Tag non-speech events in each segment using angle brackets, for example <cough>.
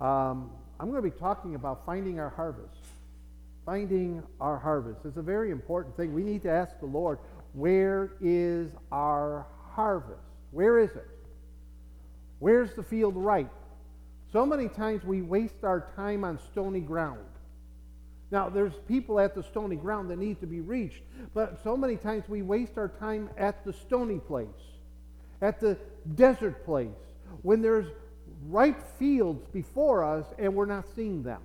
Um, I'm going to be talking about finding our harvest. Finding our harvest is a very important thing. We need to ask the Lord, where is our harvest? Where is it? Where's the field ripe? So many times we waste our time on stony ground. Now, there's people at the stony ground that need to be reached, but so many times we waste our time at the stony place, at the desert place, when there's ripe fields before us and we're not seeing them.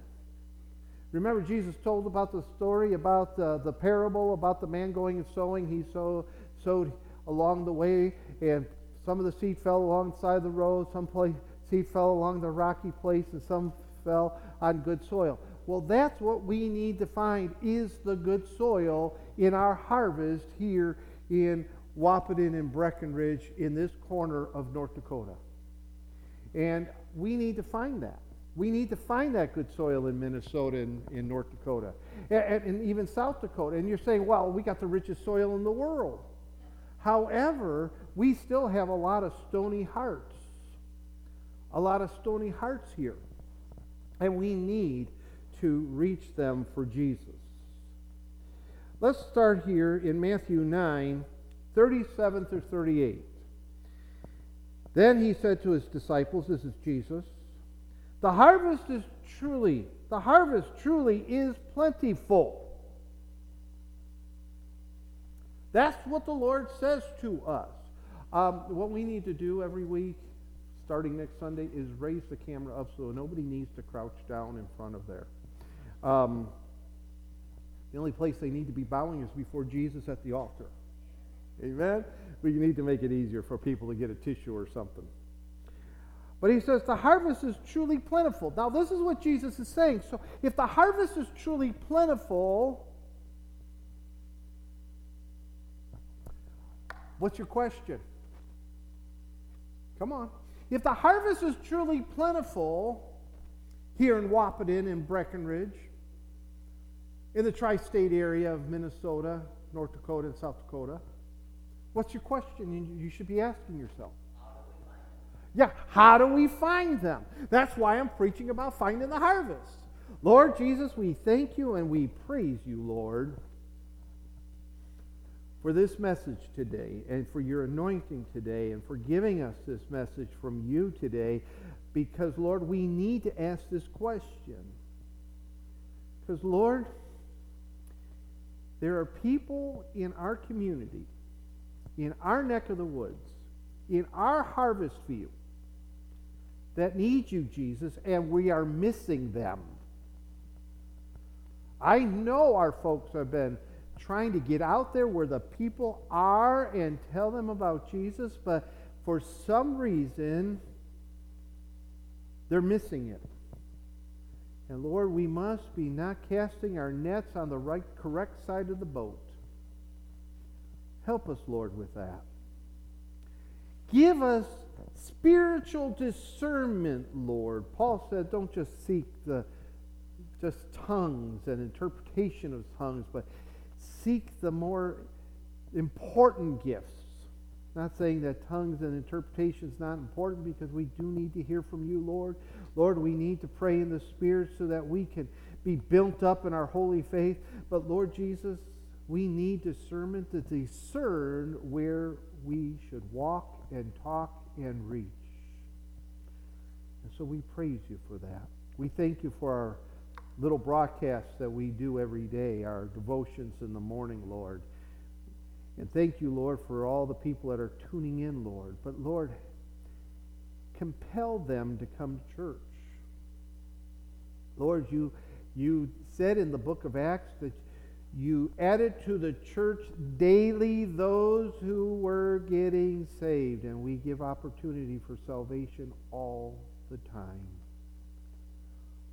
Remember, Jesus told about the story about the, the parable about the man going and sowing. He sow, sowed along the way, and some of the seed fell alongside the road, some place, seed fell along the rocky place, and some fell on good soil. Well, that's what we need to find is the good soil in our harvest here in Wahpeton and Breckenridge in this corner of North Dakota. And we need to find that. We need to find that good soil in Minnesota and in North Dakota and, and even South Dakota. And you're saying, well, we got the richest soil in the world. However, we still have a lot of stony hearts. A lot of stony hearts here. And we need to reach them for Jesus. Let's start here in Matthew 9, 37 through 38. Then he said to his disciples, This is Jesus, the harvest is truly, the harvest truly is plentiful. That's what the Lord says to us. Um, what we need to do every week, starting next Sunday, is raise the camera up so nobody needs to crouch down in front of there. Um, the only place they need to be bowing is before Jesus at the altar. Amen? We need to make it easier for people to get a tissue or something. But he says the harvest is truly plentiful. Now, this is what Jesus is saying. So, if the harvest is truly plentiful, what's your question? Come on. If the harvest is truly plentiful here in Wahpeton and Breckenridge, in the tri state area of Minnesota, North Dakota, and South Dakota? What's your question you should be asking yourself? Yeah, how do we find them? That's why I'm preaching about finding the harvest. Lord Jesus, we thank you and we praise you, Lord, for this message today and for your anointing today and for giving us this message from you today because, Lord, we need to ask this question. Because, Lord, there are people in our community, in our neck of the woods, in our harvest field, that need you, Jesus, and we are missing them. I know our folks have been trying to get out there where the people are and tell them about Jesus, but for some reason, they're missing it. And Lord, we must be not casting our nets on the right, correct side of the boat. Help us, Lord, with that. Give us spiritual discernment, Lord. Paul said, don't just seek the just tongues and interpretation of tongues, but seek the more important gifts. Not saying that tongues and interpretation is not important because we do need to hear from you, Lord. Lord, we need to pray in the Spirit so that we can be built up in our holy faith. But Lord Jesus, we need discernment to discern where we should walk and talk and reach. And so we praise you for that. We thank you for our little broadcasts that we do every day, our devotions in the morning, Lord. And thank you, Lord, for all the people that are tuning in, Lord. But, Lord, compel them to come to church. Lord, you, you said in the book of Acts that you added to the church daily those who were getting saved, and we give opportunity for salvation all the time.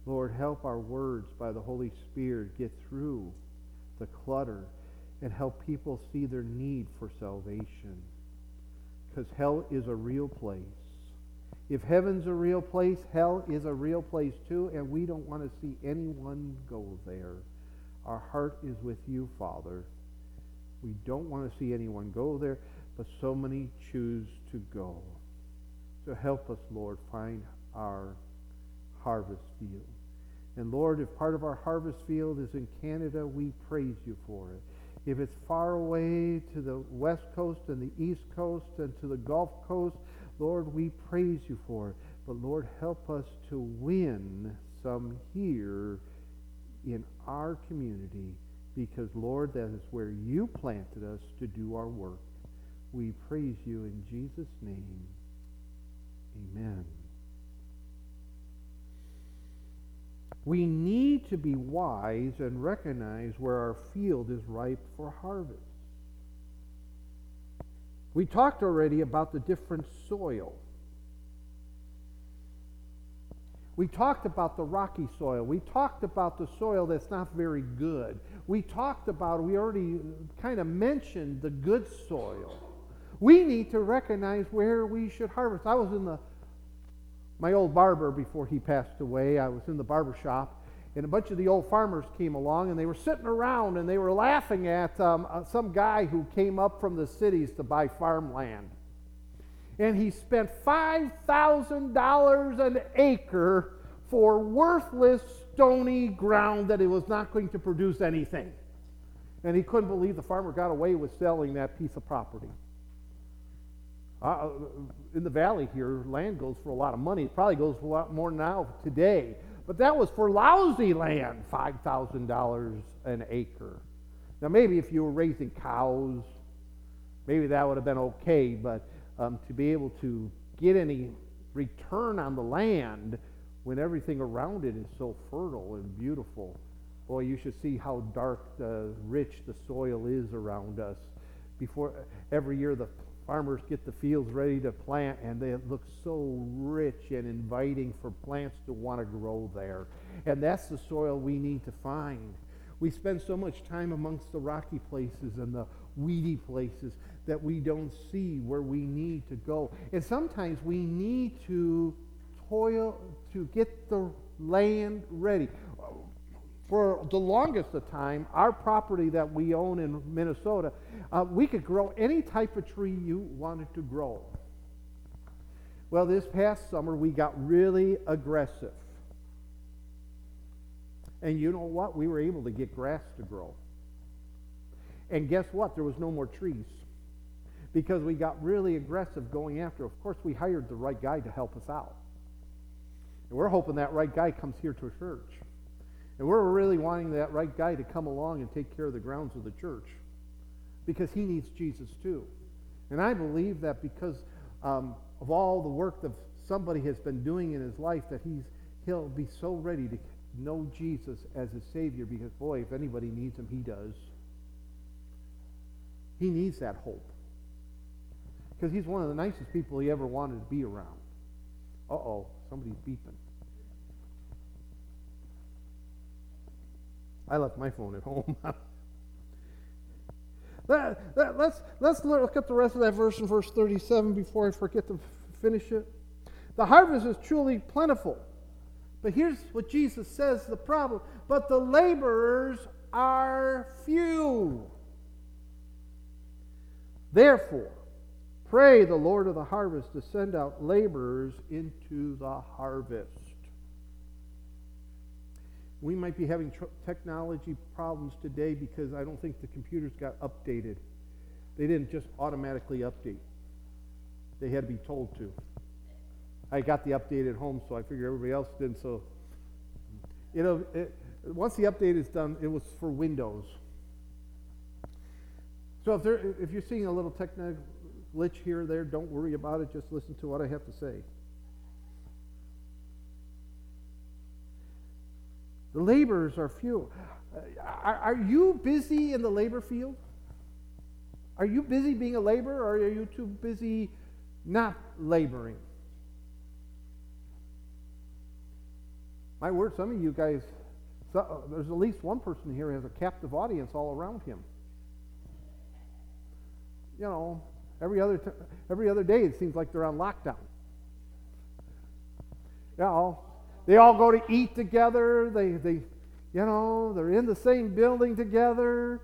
Lord, help our words by the Holy Spirit get through the clutter and help people see their need for salvation. Because hell is a real place. If heaven's a real place, hell is a real place too, and we don't want to see anyone go there. Our heart is with you, Father. We don't want to see anyone go there, but so many choose to go. So help us, Lord, find our harvest field. And Lord, if part of our harvest field is in Canada, we praise you for it. If it's far away to the west coast and the east coast and to the Gulf Coast, Lord, we praise you for it. But Lord, help us to win some here in our community because, Lord, that is where you planted us to do our work. We praise you in Jesus' name. Amen. We need to be wise and recognize where our field is ripe for harvest. We talked already about the different soil. We talked about the rocky soil. We talked about the soil that's not very good. We talked about, we already kind of mentioned the good soil. We need to recognize where we should harvest. I was in the my old barber before he passed away. I was in the barber shop, and a bunch of the old farmers came along, and they were sitting around and they were laughing at um, uh, some guy who came up from the cities to buy farmland. And he spent $5,000 an acre for worthless, stony ground that it was not going to produce anything. And he couldn't believe the farmer got away with selling that piece of property. Uh, in the valley here, land goes for a lot of money. It probably goes for a lot more now today. But that was for lousy land, $5,000 an acre. Now, maybe if you were raising cows, maybe that would have been okay, but um, to be able to get any return on the land when everything around it is so fertile and beautiful, boy, you should see how dark, uh, rich the soil is around us. Before every year, the farmers get the fields ready to plant and they look so rich and inviting for plants to want to grow there. And that's the soil we need to find. We spend so much time amongst the rocky places and the weedy places that we don't see where we need to go. And sometimes we need to toil to get the land ready for the longest of time, our property that we own in Minnesota, uh, we could grow any type of tree you wanted to grow. Well, this past summer, we got really aggressive. And you know what? We were able to get grass to grow. And guess what? There was no more trees because we got really aggressive going after. Of course, we hired the right guy to help us out. And we're hoping that right guy comes here to a church. And we're really wanting that right guy to come along and take care of the grounds of the church because he needs Jesus too. And I believe that because um, of all the work that somebody has been doing in his life, that he's, he'll be so ready to know Jesus as his Savior because, boy, if anybody needs him, he does. He needs that hope. Because he's one of the nicest people he ever wanted to be around. Uh oh, somebody's beeping. I left my phone at home. <laughs> that, that, let's, let's look at the rest of that verse in verse 37 before I forget to finish it. The harvest is truly plentiful. But here's what Jesus says the problem. But the laborers are few. Therefore, pray the Lord of the harvest to send out laborers into the harvest. We might be having tr- technology problems today because I don't think the computers got updated. They didn't just automatically update, they had to be told to. I got the update at home, so I figure everybody else did. So, you know, it, once the update is done, it was for Windows. So if, there, if you're seeing a little technical glitch here or there, don't worry about it. Just listen to what I have to say. The laborers are few. Are, are you busy in the labor field? Are you busy being a laborer, or are you too busy not laboring? My word, some of you guys, uh, there's at least one person here who has a captive audience all around him. You know, every other, t- every other day it seems like they're on lockdown. You know, they all go to eat together. They, they, you know, they're in the same building together.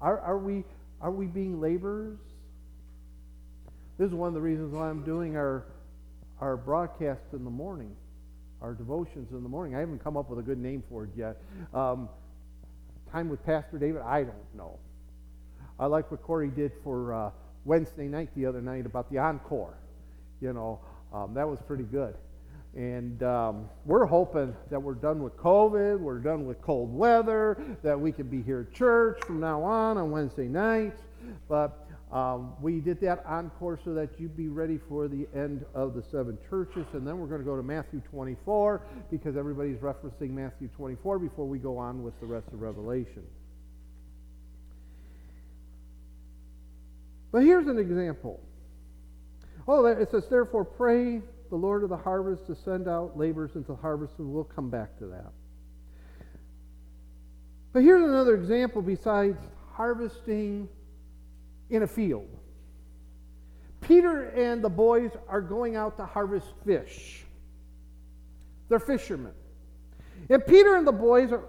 Are, are, we, are we being laborers? This is one of the reasons why I'm doing our, our broadcast in the morning. our devotions in the morning. I haven't come up with a good name for it yet. Um, time with Pastor David, I don't know. I like what Corey did for uh, Wednesday night the other night about the encore. You know, um, that was pretty good. And um, we're hoping that we're done with COVID, we're done with cold weather, that we can be here at church from now on on Wednesday nights. But um, we did that encore so that you'd be ready for the end of the seven churches. And then we're going to go to Matthew 24 because everybody's referencing Matthew 24 before we go on with the rest of Revelation. But here's an example. Oh, it says, therefore, pray the Lord of the harvest to send out laborers into the harvest, and we'll come back to that. But here's another example besides harvesting in a field. Peter and the boys are going out to harvest fish. They're fishermen. And Peter and the boys are,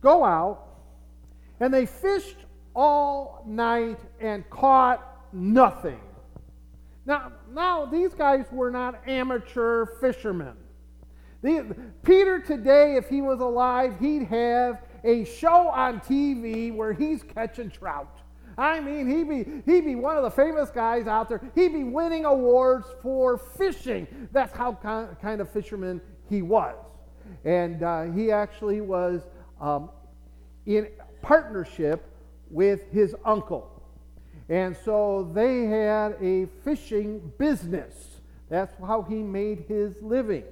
go out and they fished all night and caught nothing. Now, now these guys were not amateur fishermen. The, Peter today, if he was alive, he'd have a show on TV where he's catching trout. I mean, he'd be, he'd be one of the famous guys out there. He'd be winning awards for fishing. That's how kind of fisherman he was. And uh, he actually was um, in partnership with his uncle. And so they had a fishing business. That's how he made his living.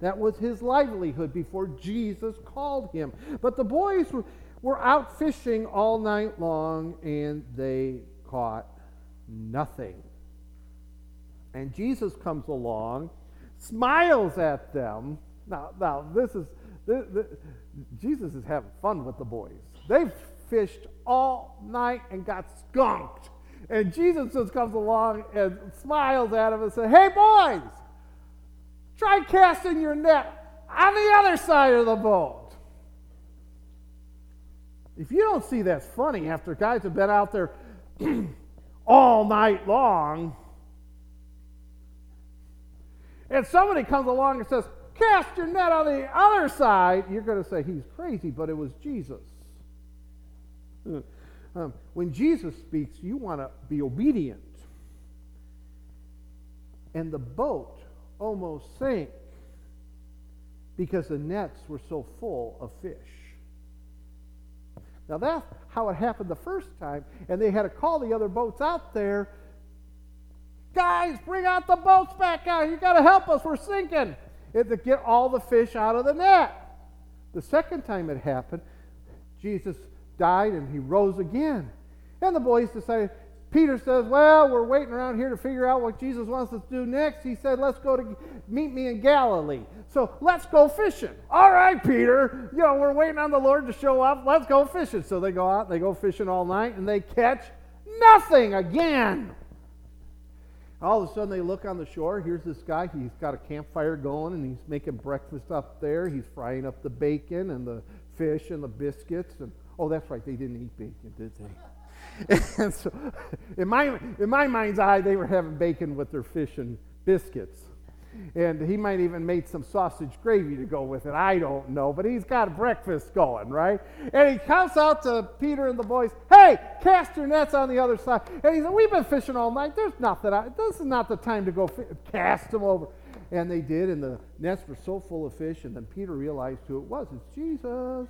That was his livelihood before Jesus called him. But the boys were, were out fishing all night long and they caught nothing. And Jesus comes along, smiles at them. Now, now this is this, this, Jesus is having fun with the boys. They've fished all night and got skunked. And Jesus just comes along and smiles at him and says, Hey, boys, try casting your net on the other side of the boat. If you don't see that's funny after guys have been out there <clears throat> all night long, and somebody comes along and says, Cast your net on the other side, you're going to say he's crazy, but it was Jesus. Um, when Jesus speaks, you want to be obedient. And the boat almost sank because the nets were so full of fish. Now that's how it happened the first time, and they had to call the other boats out there. Guys, bring out the boats back out. You got to help us. We're sinking. And to get all the fish out of the net. The second time it happened, Jesus died and he rose again. And the boys decided, Peter says, Well, we're waiting around here to figure out what Jesus wants us to do next. He said, Let's go to meet me in Galilee. So let's go fishing. All right, Peter. You know, we're waiting on the Lord to show up. Let's go fishing. So they go out, they go fishing all night, and they catch nothing again. All of a sudden, they look on the shore. Here's this guy. He's got a campfire going, and he's making breakfast up there. He's frying up the bacon and the fish and the biscuits. And oh, that's right, they didn't eat bacon, did they? <laughs> and so, in my in my mind's eye, they were having bacon with their fish and biscuits. And he might even made some sausage gravy to go with it. I don't know, but he's got breakfast going, right? And he comes out to Peter and the boys, "Hey, cast your nets on the other side." And he said, "We've been fishing all night. There's nothing. this is not the time to go fi- cast them over." And they did, and the nets were so full of fish. And then Peter realized who it was. It's Jesus.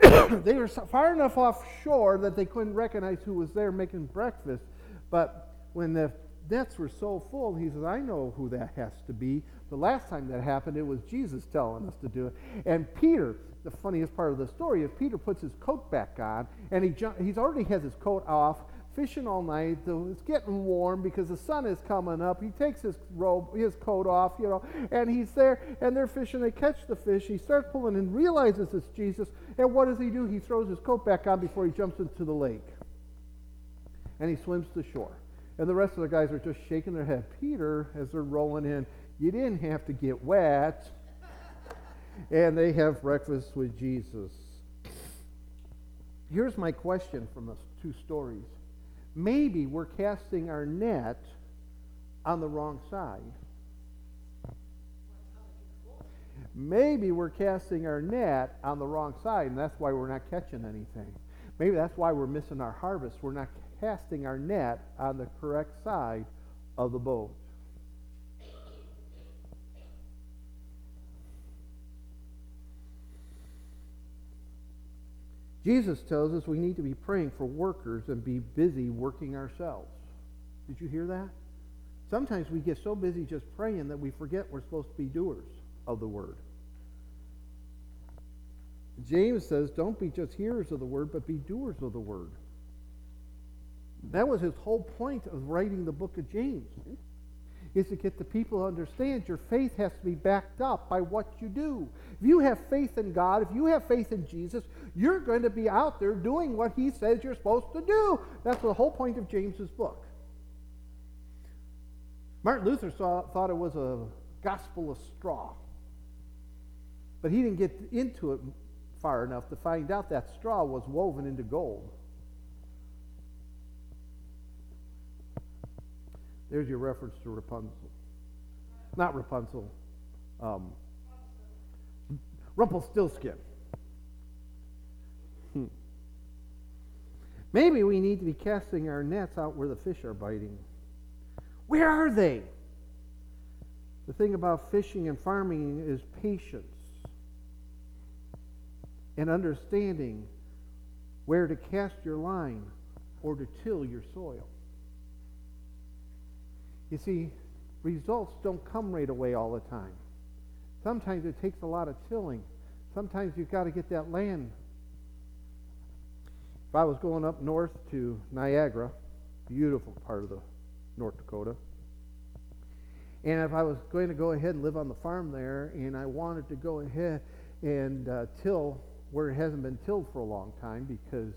<coughs> they were far enough offshore that they couldn't recognize who was there making breakfast. But when the nets were so full, he says, I know who that has to be. The last time that happened, it was Jesus telling us to do it. And Peter, the funniest part of the story is Peter puts his coat back on, and he he's already has his coat off, fishing all night. It's getting warm because the sun is coming up. He takes his robe, his coat off, you know, and he's there, and they're fishing. They catch the fish. He starts pulling and realizes it's Jesus. And what does he do? He throws his coat back on before he jumps into the lake. And he swims to shore. And the rest of the guys are just shaking their head. Peter, as they're rolling in, you didn't have to get wet. and they have breakfast with Jesus. Here's my question from the two stories maybe we're casting our net on the wrong side. maybe we're casting our net on the wrong side, and that's why we're not catching anything. Maybe that's why we're missing our harvest. We're not casting our net on the correct side of the boat. Jesus tells us we need to be praying for workers and be busy working ourselves. Did you hear that? Sometimes we get so busy just praying that we forget we're supposed to be doers of the word. James says, don't be just hearers of the word, but be doers of the word. That was his whole point of writing the book of James, is to get the people to understand your faith has to be backed up by what you do. If you have faith in God, if you have faith in Jesus, you're going to be out there doing what he says you're supposed to do. That's the whole point of James's book. Martin Luther saw, thought it was a gospel of straw. But he didn't get into it far enough to find out that straw was woven into gold. There's your reference to Rapunzel. Not Rapunzel. Um, Rumpelstiltskin. Hmm. Maybe we need to be casting our nets out where the fish are biting. Where are they? The thing about fishing and farming is patience and understanding where to cast your line or to till your soil. You see, results don't come right away all the time. Sometimes it takes a lot of tilling. Sometimes you've got to get that land. If I was going up north to Niagara, beautiful part of the North Dakota, and if I was going to go ahead and live on the farm there, and I wanted to go ahead and uh, till where it hasn't been tilled for a long time because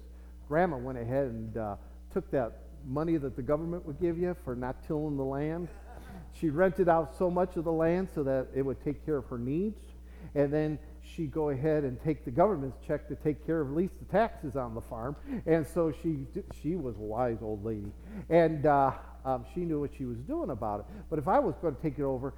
grandma went ahead and uh, took that money that the government would give you for not tilling the land. She rented out so much of the land so that it would take care of her needs. And then she'd go ahead and take the government's check to take care of at least the taxes on the farm. And so she, she was a wise old lady. And uh, um, she knew what she was doing about it. But if I was going to take it over,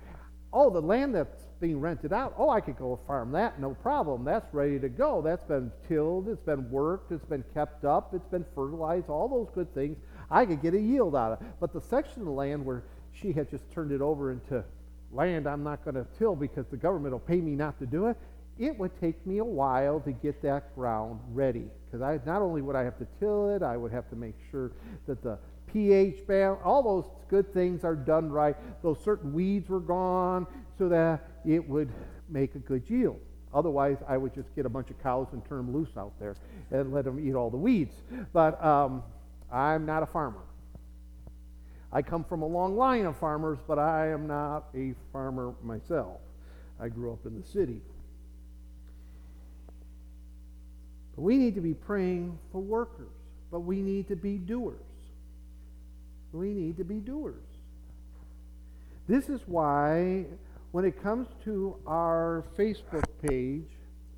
oh, the land that's being rented out, oh, I could go farm that, no problem. That's ready to go. That's been tilled, it's been worked, it's been kept up, it's been fertilized, all those good things. I could get a yield out of it. But the section of land where she had just turned it over into land I'm not going to till because the government will pay me not to do it, it would take me a while to get that ground ready. Because I not only would I have to till it, I would have to make sure that the pH balance, all those good things are done right. Those certain weeds were gone so that it would make a good yield. Otherwise, I would just get a bunch of cows and turn them loose out there and let them eat all the weeds. But um, I'm not a farmer. I come from a long line of farmers, but I am not a farmer myself. I grew up in the city. But we need to be praying for workers, but we need to be doers. We need to be doers. This is why, when it comes to our Facebook page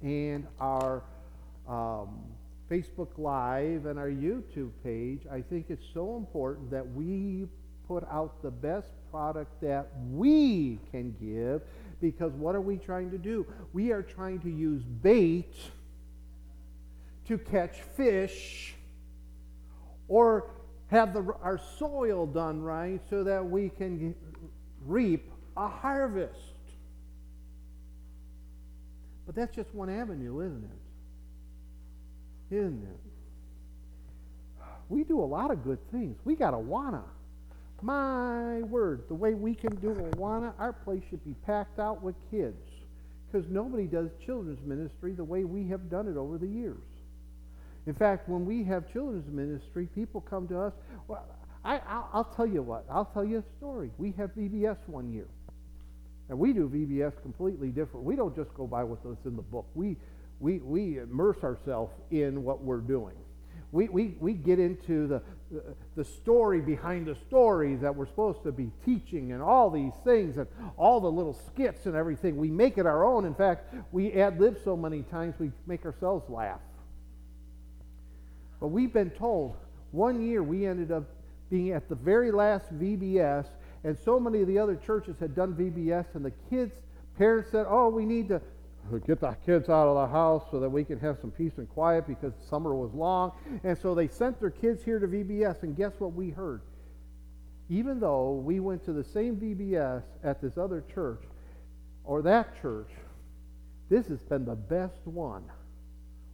and our um, Facebook Live and our YouTube page, I think it's so important that we put out the best product that we can give because what are we trying to do? We are trying to use bait to catch fish or have the, our soil done right so that we can reap a harvest. But that's just one avenue, isn't it? Isn't it? We do a lot of good things. We got Awana. My word, the way we can do Awana, our place should be packed out with kids because nobody does children's ministry the way we have done it over the years. In fact, when we have children's ministry, people come to us. Well, I, will tell you what. I'll tell you a story. We have VBS one year. And we do VBS completely different. We don't just go by what's in the book. We, we, we immerse ourselves in what we're doing. We, we, we get into the, the, story behind the story that we're supposed to be teaching and all these things and all the little skits and everything. We make it our own. In fact, we ad lib so many times we make ourselves laugh. But we've been told one year we ended up being at the very last VBS, and so many of the other churches had done VBS, and the kids' parents said, Oh, we need to get the kids out of the house so that we can have some peace and quiet because summer was long. And so they sent their kids here to VBS, and guess what we heard? Even though we went to the same VBS at this other church or that church, this has been the best one.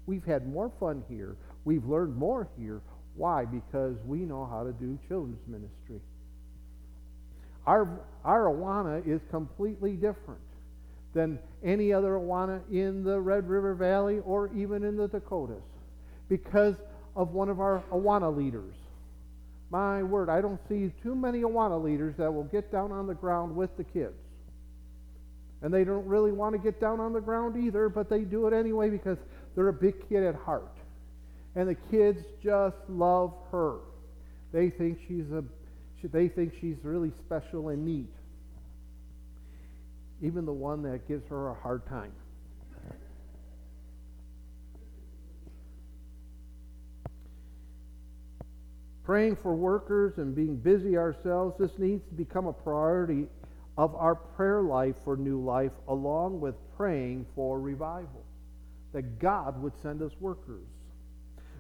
We've had more fun here. We've learned more here. Why? Because we know how to do children's ministry. Our, our Awana is completely different than any other Awana in the Red River Valley or even in the Dakotas because of one of our Awana leaders. My word, I don't see too many Awana leaders that will get down on the ground with the kids. And they don't really want to get down on the ground either, but they do it anyway because they're a big kid at heart. And the kids just love her. They think she's a they think she's really special and neat. Even the one that gives her a hard time. Praying for workers and being busy ourselves, this needs to become a priority of our prayer life for new life, along with praying for revival. That God would send us workers.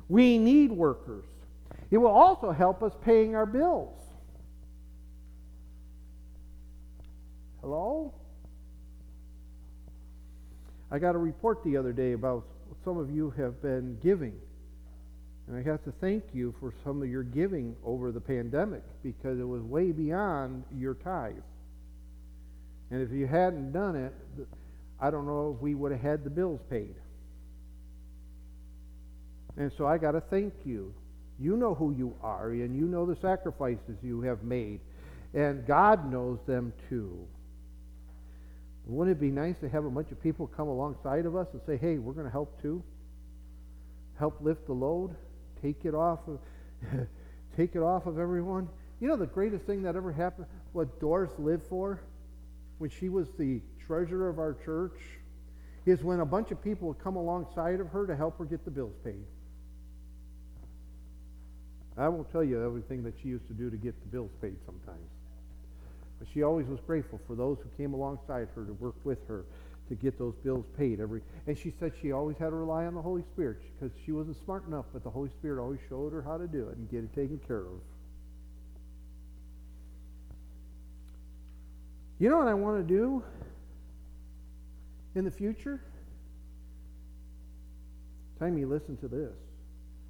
We need workers. It will also help us paying our bills. Hello? I got a report the other day about some of you have been giving. And I have to thank you for some of your giving over the pandemic because it was way beyond your tithe. And if you hadn't done it, I don't know if we would have had the bills paid. And so I got to thank you. You know who you are, and you know the sacrifices you have made. And God knows them too. Wouldn't it be nice to have a bunch of people come alongside of us and say, hey, we're going to help too? Help lift the load? Take it off of, <laughs> take it off of everyone? You know the greatest thing that ever happened, what Doris lived for when she was the treasurer of our church, is when a bunch of people would come alongside of her to help her get the bills paid. I won't tell you everything that she used to do to get the bills paid sometimes. But she always was grateful for those who came alongside her to work with her to get those bills paid every and she said she always had to rely on the Holy Spirit because she wasn't smart enough, but the Holy Spirit always showed her how to do it and get it taken care of. You know what I want to do in the future? Time you listen to this.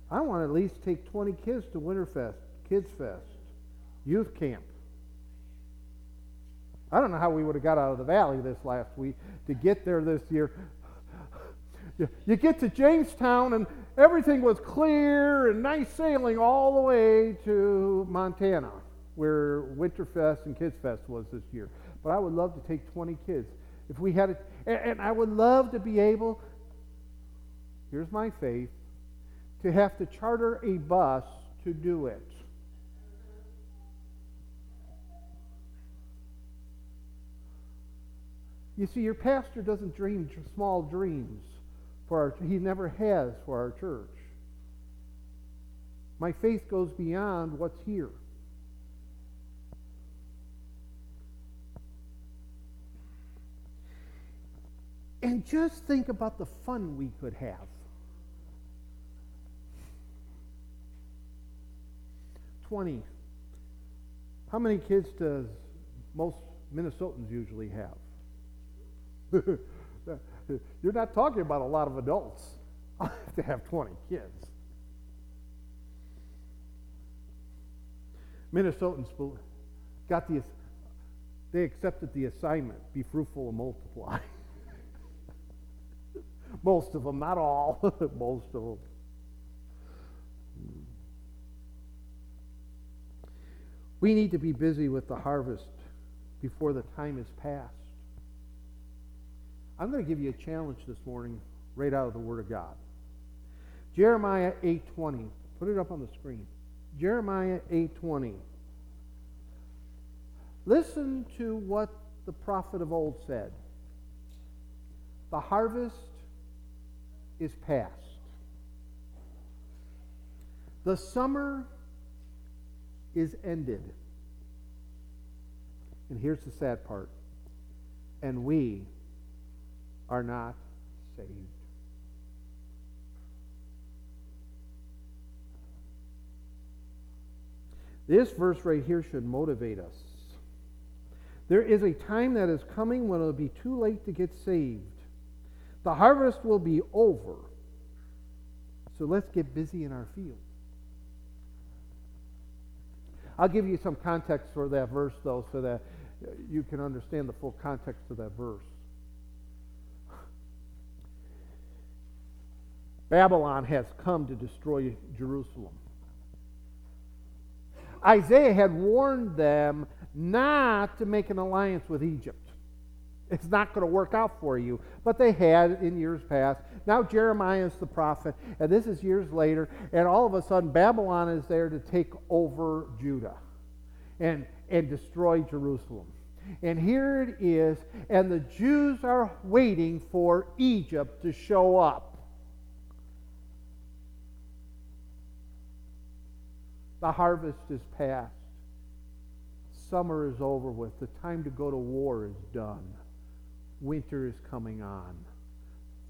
I want to at least take 20 kids to Winterfest, Kids Fest, Youth Camp. I don't know how we would have got out of the valley this last week to get there this year. You get to Jamestown and everything was clear and nice sailing all the way to Montana, where Winterfest and Kids Fest was this year. But I would love to take 20 kids. If we had it, and I would love to be able, here's my faith, to have to charter a bus to do it. You see, your pastor doesn't dream small dreams for our, he never has for our church. My faith goes beyond what's here. And just think about the fun we could have. Twenty. How many kids does most Minnesotans usually have? <laughs> You're not talking about a lot of adults <laughs> to have 20 kids. Minnesotans got the, they accepted the assignment be fruitful and multiply. <laughs> Most of them, not all, most of them. We need to be busy with the harvest before the time is past. I'm going to give you a challenge this morning right out of the Word of God. Jeremiah 8:20. Put it up on the screen. Jeremiah 8:20. Listen to what the prophet of old said. The harvest is past. The summer is ended. And here's the sad part. And we are not saved. This verse right here should motivate us. There is a time that is coming when it'll be too late to get saved. The harvest will be over. So let's get busy in our field. I'll give you some context for that verse, though, so that you can understand the full context of that verse. Babylon has come to destroy Jerusalem. Isaiah had warned them not to make an alliance with Egypt. It's not going to work out for you. But they had in years past. Now Jeremiah is the prophet, and this is years later, and all of a sudden Babylon is there to take over Judah and, and destroy Jerusalem. And here it is, and the Jews are waiting for Egypt to show up. The harvest is past. Summer is over with. The time to go to war is done. Winter is coming on.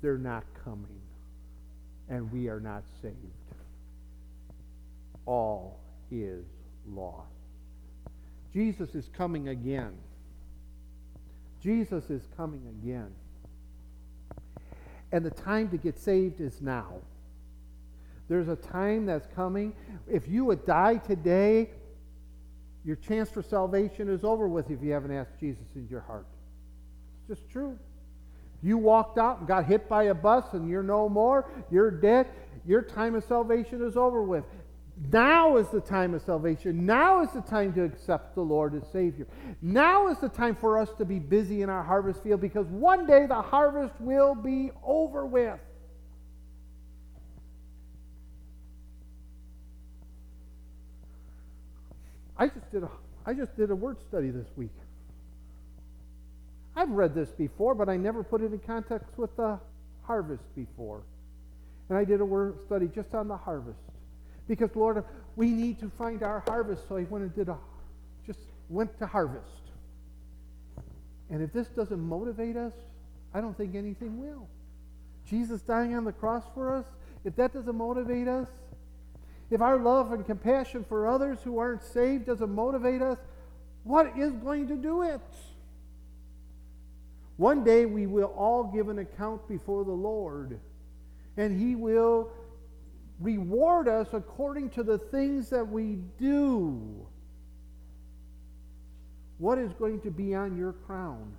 They're not coming. And we are not saved. All is lost. Jesus is coming again. Jesus is coming again. And the time to get saved is now. There's a time that's coming. If you would die today, your chance for salvation is over with if you haven't asked Jesus into your heart. It's just true. You walked out and got hit by a bus and you're no more, you're dead, your time of salvation is over with. Now is the time of salvation. Now is the time to accept the Lord as Savior. Now is the time for us to be busy in our harvest field because one day the harvest will be over with. I just did a, I just did a word study this week. I've read this before, but I never put it in context with the harvest before. And I did a word study just on the harvest. Because, Lord, we need to find our harvest. So I went and did a, just went to harvest. And if this doesn't motivate us, I don't think anything will. Jesus dying on the cross for us, if that doesn't motivate us, if our love and compassion for others who aren't saved doesn't motivate us, what is going to do it? One day we will all give an account before the Lord, and He will reward us according to the things that we do. What is going to be on your crown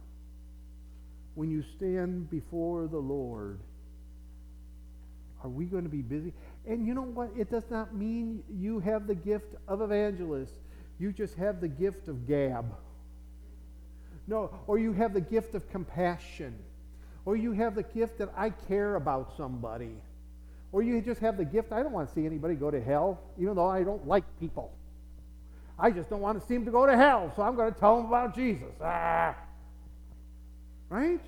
when you stand before the Lord? Are we going to be busy? And you know what? It does not mean you have the gift of evangelist. You just have the gift of gab. No, or you have the gift of compassion. Or you have the gift that I care about somebody. Or you just have the gift, I don't want to see anybody go to hell, even though I don't like people. I just don't want to see them to go to hell, so I'm going to tell them about Jesus. Ah. Right?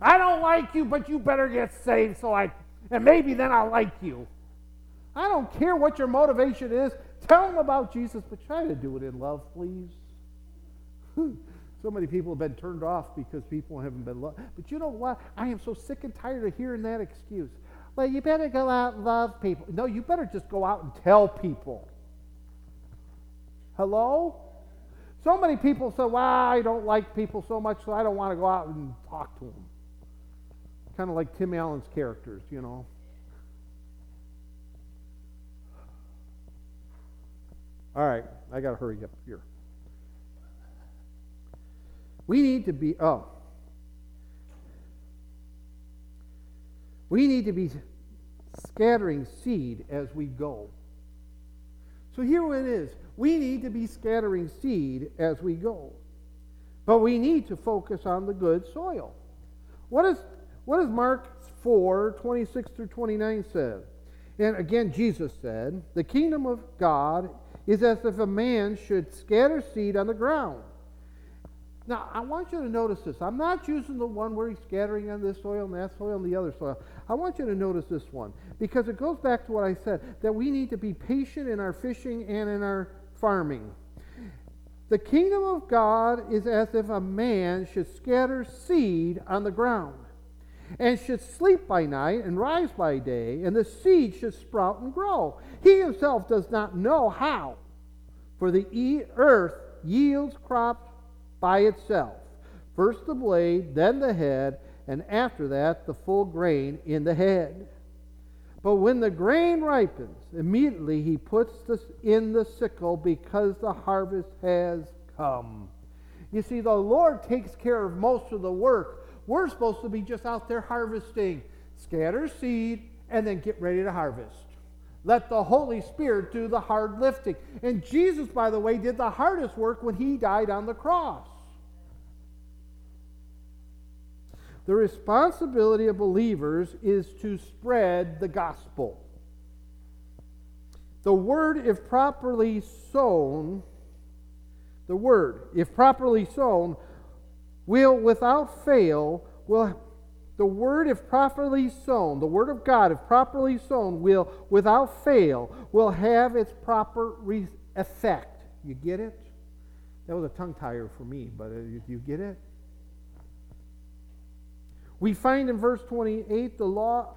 I don't like you, but you better get saved so I, and maybe then I'll like you. I don't care what your motivation is. Tell them about Jesus, but try to do it in love, please. <laughs> so many people have been turned off because people haven't been loved. But you know what? I am so sick and tired of hearing that excuse. Well, you better go out and love people. No, you better just go out and tell people. Hello? So many people say, well, I don't like people so much, so I don't want to go out and talk to them. Kind of like Tim Allen's characters, you know. All right, I got to hurry up here. We need to be, oh, We need to be scattering seed as we go. So here it is. We need to be scattering seed as we go. But we need to focus on the good soil. What, is, what does Mark 4 26 through 29 says? And again, Jesus said, The kingdom of God is as if a man should scatter seed on the ground. Now, I want you to notice this. I'm not using the one where he's scattering on this soil and that soil and the other soil. I want you to notice this one because it goes back to what I said that we need to be patient in our fishing and in our farming. The kingdom of God is as if a man should scatter seed on the ground. And should sleep by night and rise by day, and the seed should sprout and grow. He himself does not know how, for the earth yields crops by itself. First the blade, then the head, and after that the full grain in the head. But when the grain ripens, immediately he puts this in the sickle because the harvest has come. You see, the Lord takes care of most of the work. We're supposed to be just out there harvesting, scatter seed, and then get ready to harvest. Let the Holy Spirit do the hard lifting. And Jesus, by the way, did the hardest work when he died on the cross. The responsibility of believers is to spread the gospel. The word, if properly sown, the word, if properly sown, will without fail, will the word, if properly sown, the word of God, if properly sown, will without fail, will have its proper re- effect. You get it? That was a tongue tire for me, but uh, you, you get it? We find in verse 28 the law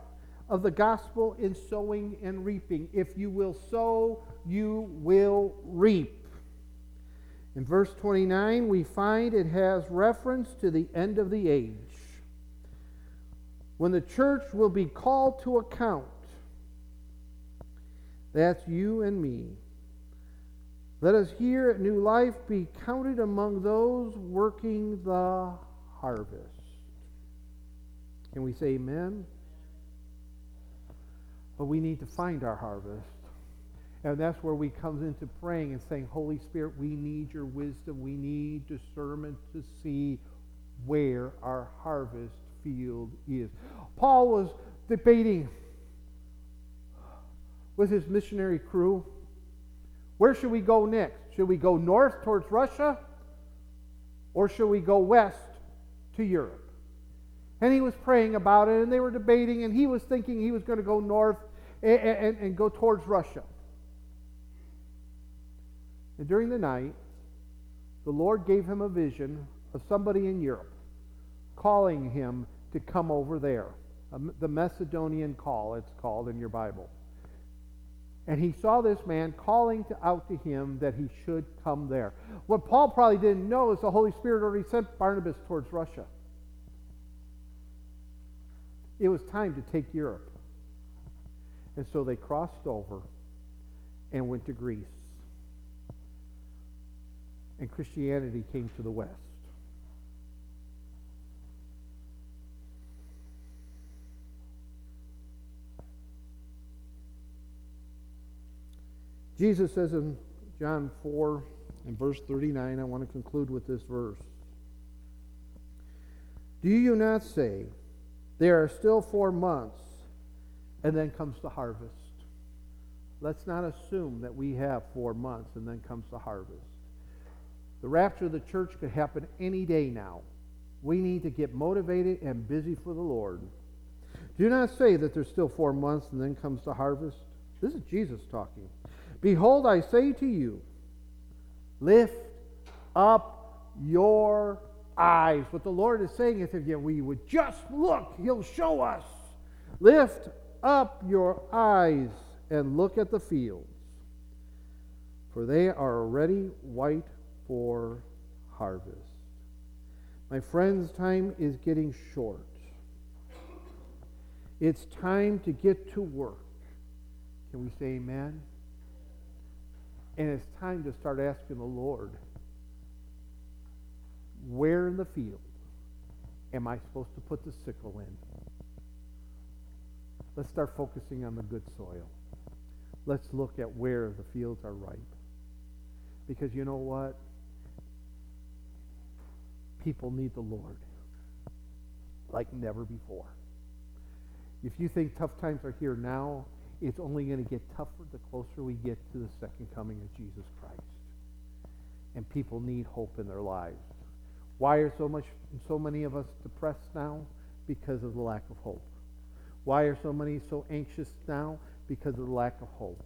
of the gospel in sowing and reaping. If you will sow, you will reap. In verse 29, we find it has reference to the end of the age. When the church will be called to account, that's you and me. Let us here at New Life be counted among those working the harvest. Can we say amen? But we need to find our harvest. And that's where we come into praying and saying, Holy Spirit, we need your wisdom. We need discernment to see where our harvest field is. Paul was debating with his missionary crew where should we go next? Should we go north towards Russia? Or should we go west to Europe? And he was praying about it, and they were debating, and he was thinking he was going to go north and, and, and go towards Russia. And during the night, the Lord gave him a vision of somebody in Europe calling him to come over there. The Macedonian call, it's called in your Bible. And he saw this man calling to, out to him that he should come there. What Paul probably didn't know is the Holy Spirit already sent Barnabas towards Russia. It was time to take Europe. And so they crossed over and went to Greece. And Christianity came to the west. Jesus says in John 4 and verse 39, I want to conclude with this verse. Do you not say, there are still four months, and then comes the harvest. Let's not assume that we have four months and then comes the harvest. The rapture of the church could happen any day now. We need to get motivated and busy for the Lord. Do not say that there's still four months and then comes the harvest. This is Jesus talking. Behold, I say to you, lift up your eyes. What the Lord is saying is if we would just look, He'll show us. Lift up your eyes and look at the fields, for they are already white for harvest. My friends, time is getting short. It's time to get to work. Can we say amen? And it's time to start asking the Lord where in the field am I supposed to put the sickle in? Let's start focusing on the good soil. Let's look at where the fields are ripe. Because you know what? People need the Lord like never before. If you think tough times are here now, it's only going to get tougher the closer we get to the second coming of Jesus Christ. And people need hope in their lives. Why are so much so many of us depressed now? Because of the lack of hope. Why are so many so anxious now? Because of the lack of hope.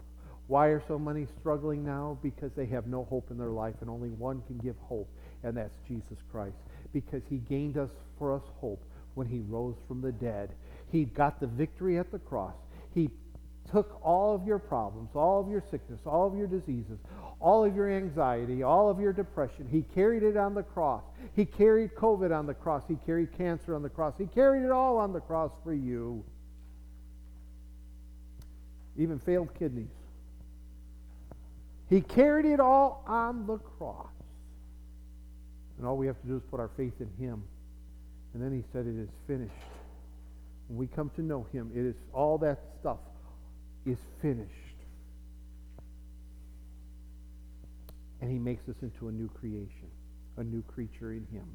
Why are so many struggling now? Because they have no hope in their life, and only one can give hope, and that's Jesus Christ. Because he gained us for us hope when he rose from the dead. He got the victory at the cross. He took all of your problems, all of your sickness, all of your diseases, all of your anxiety, all of your depression. He carried it on the cross. He carried COVID on the cross. He carried cancer on the cross. He carried it all on the cross for you. Even failed kidneys. He carried it all on the cross. And all we have to do is put our faith in Him. And then He said, It is finished. When we come to know Him, it is all that stuff is finished. And He makes us into a new creation, a new creature in Him.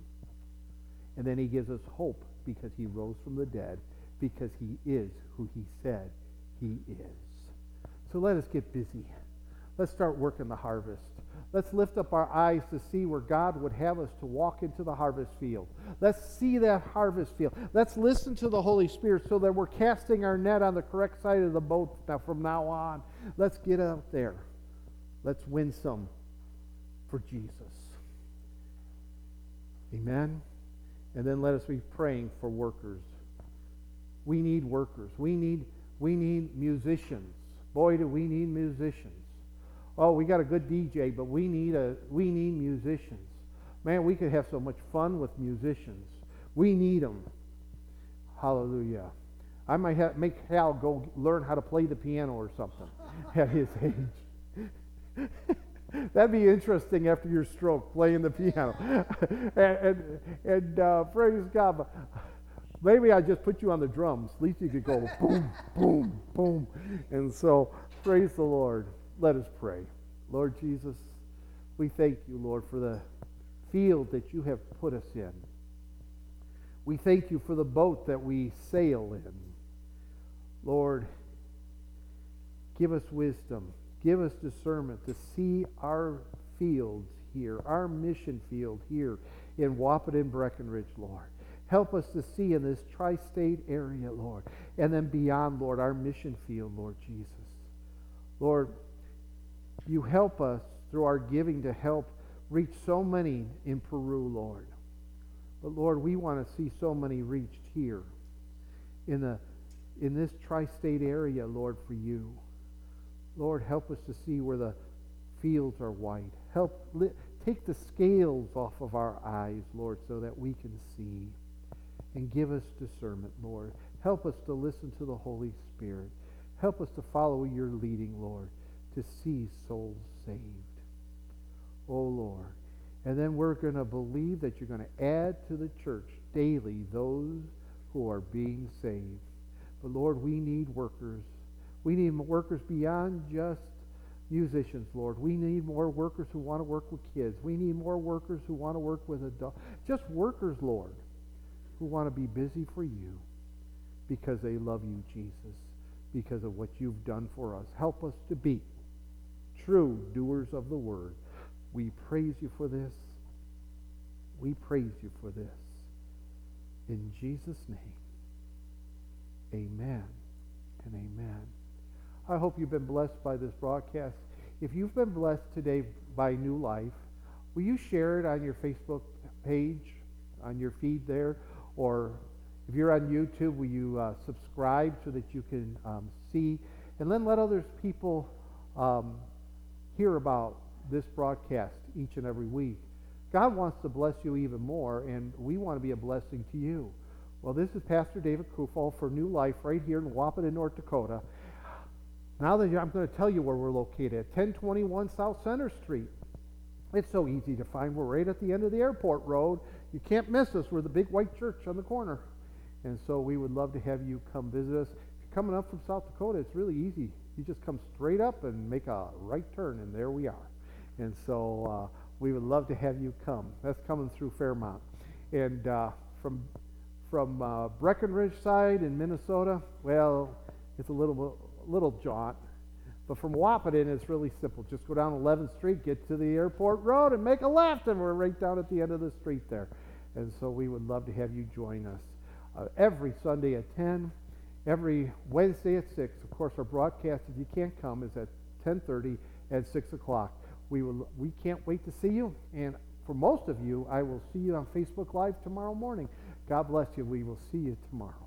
And then He gives us hope because He rose from the dead, because He is who He said He is. So let us get busy. Let's start working the harvest. Let's lift up our eyes to see where God would have us to walk into the harvest field. Let's see that harvest field. Let's listen to the Holy Spirit so that we're casting our net on the correct side of the boat now, from now on. Let's get out there. Let's win some for Jesus. Amen. And then let us be praying for workers. We need workers. We need we need musicians. Boy, do we need musicians oh, we got a good DJ, but we need a we need musicians. Man, we could have so much fun with musicians. We need them. Hallelujah. I might have, make Hal go learn how to play the piano or something <laughs> at his age. <laughs> That'd be interesting after your stroke, playing the piano. <laughs> and and, and uh, praise God. Maybe I just put you on the drums. At least you could go boom, boom, boom. And so, praise the Lord. Let us pray. Lord Jesus, we thank you, Lord, for the field that you have put us in. We thank you for the boat that we sail in. Lord, give us wisdom. Give us discernment to see our fields here, our mission field here in Wahpeton Breckenridge, Lord. Help us to see in this tri state area, Lord, and then beyond, Lord, our mission field, Lord Jesus. Lord, you help us through our giving to help reach so many in Peru, Lord. But Lord, we want to see so many reached here in the in this tri-state area, Lord, for you. Lord, help us to see where the fields are white. Help li- take the scales off of our eyes, Lord, so that we can see. And give us discernment, Lord. Help us to listen to the Holy Spirit. Help us to follow your leading, Lord to see souls saved. Oh Lord. And then we're going to believe that you're going to add to the church daily those who are being saved. But Lord, we need workers. We need workers beyond just musicians, Lord. We need more workers who want to work with kids. We need more workers who want to work with adults. Just workers, Lord, who want to be busy for you because they love you, Jesus, because of what you've done for us. Help us to be true doers of the word. We praise you for this. We praise you for this. In Jesus' name, amen and amen. I hope you've been blessed by this broadcast. If you've been blessed today by New Life, will you share it on your Facebook page, on your feed there? Or if you're on YouTube, will you uh, subscribe so that you can um, see? And then let other people um, hear about this broadcast each and every week. God wants to bless you even more, and we want to be a blessing to you. Well, this is Pastor David Kufall for New Life right here in Wahpeton, North Dakota. Now that I'm going to tell you where we're located at 1021 South Center Street. It's so easy to find. We're right at the end of the airport road. You can't miss us. We're the big white church on the corner. And so we would love to have you come visit us. If you're coming up from South Dakota, it's really easy you just come straight up and make a right turn, and there we are. And so uh, we would love to have you come. That's coming through Fairmount. And uh, from from uh, Breckenridge side in Minnesota, well, it's a little little jaunt. But from Wahpeton, it's really simple. Just go down 11th Street, get to the airport road, and make a left, and we're right down at the end of the street there. And so we would love to have you join us uh, every Sunday at 10 every Wednesday at 6. Of course, our broadcast, if you can't come, is at 10.30 and 6 o'clock. We, will, we can't wait to see you. And for most of you, I will see you on Facebook Live tomorrow morning. God bless you. We will see you tomorrow.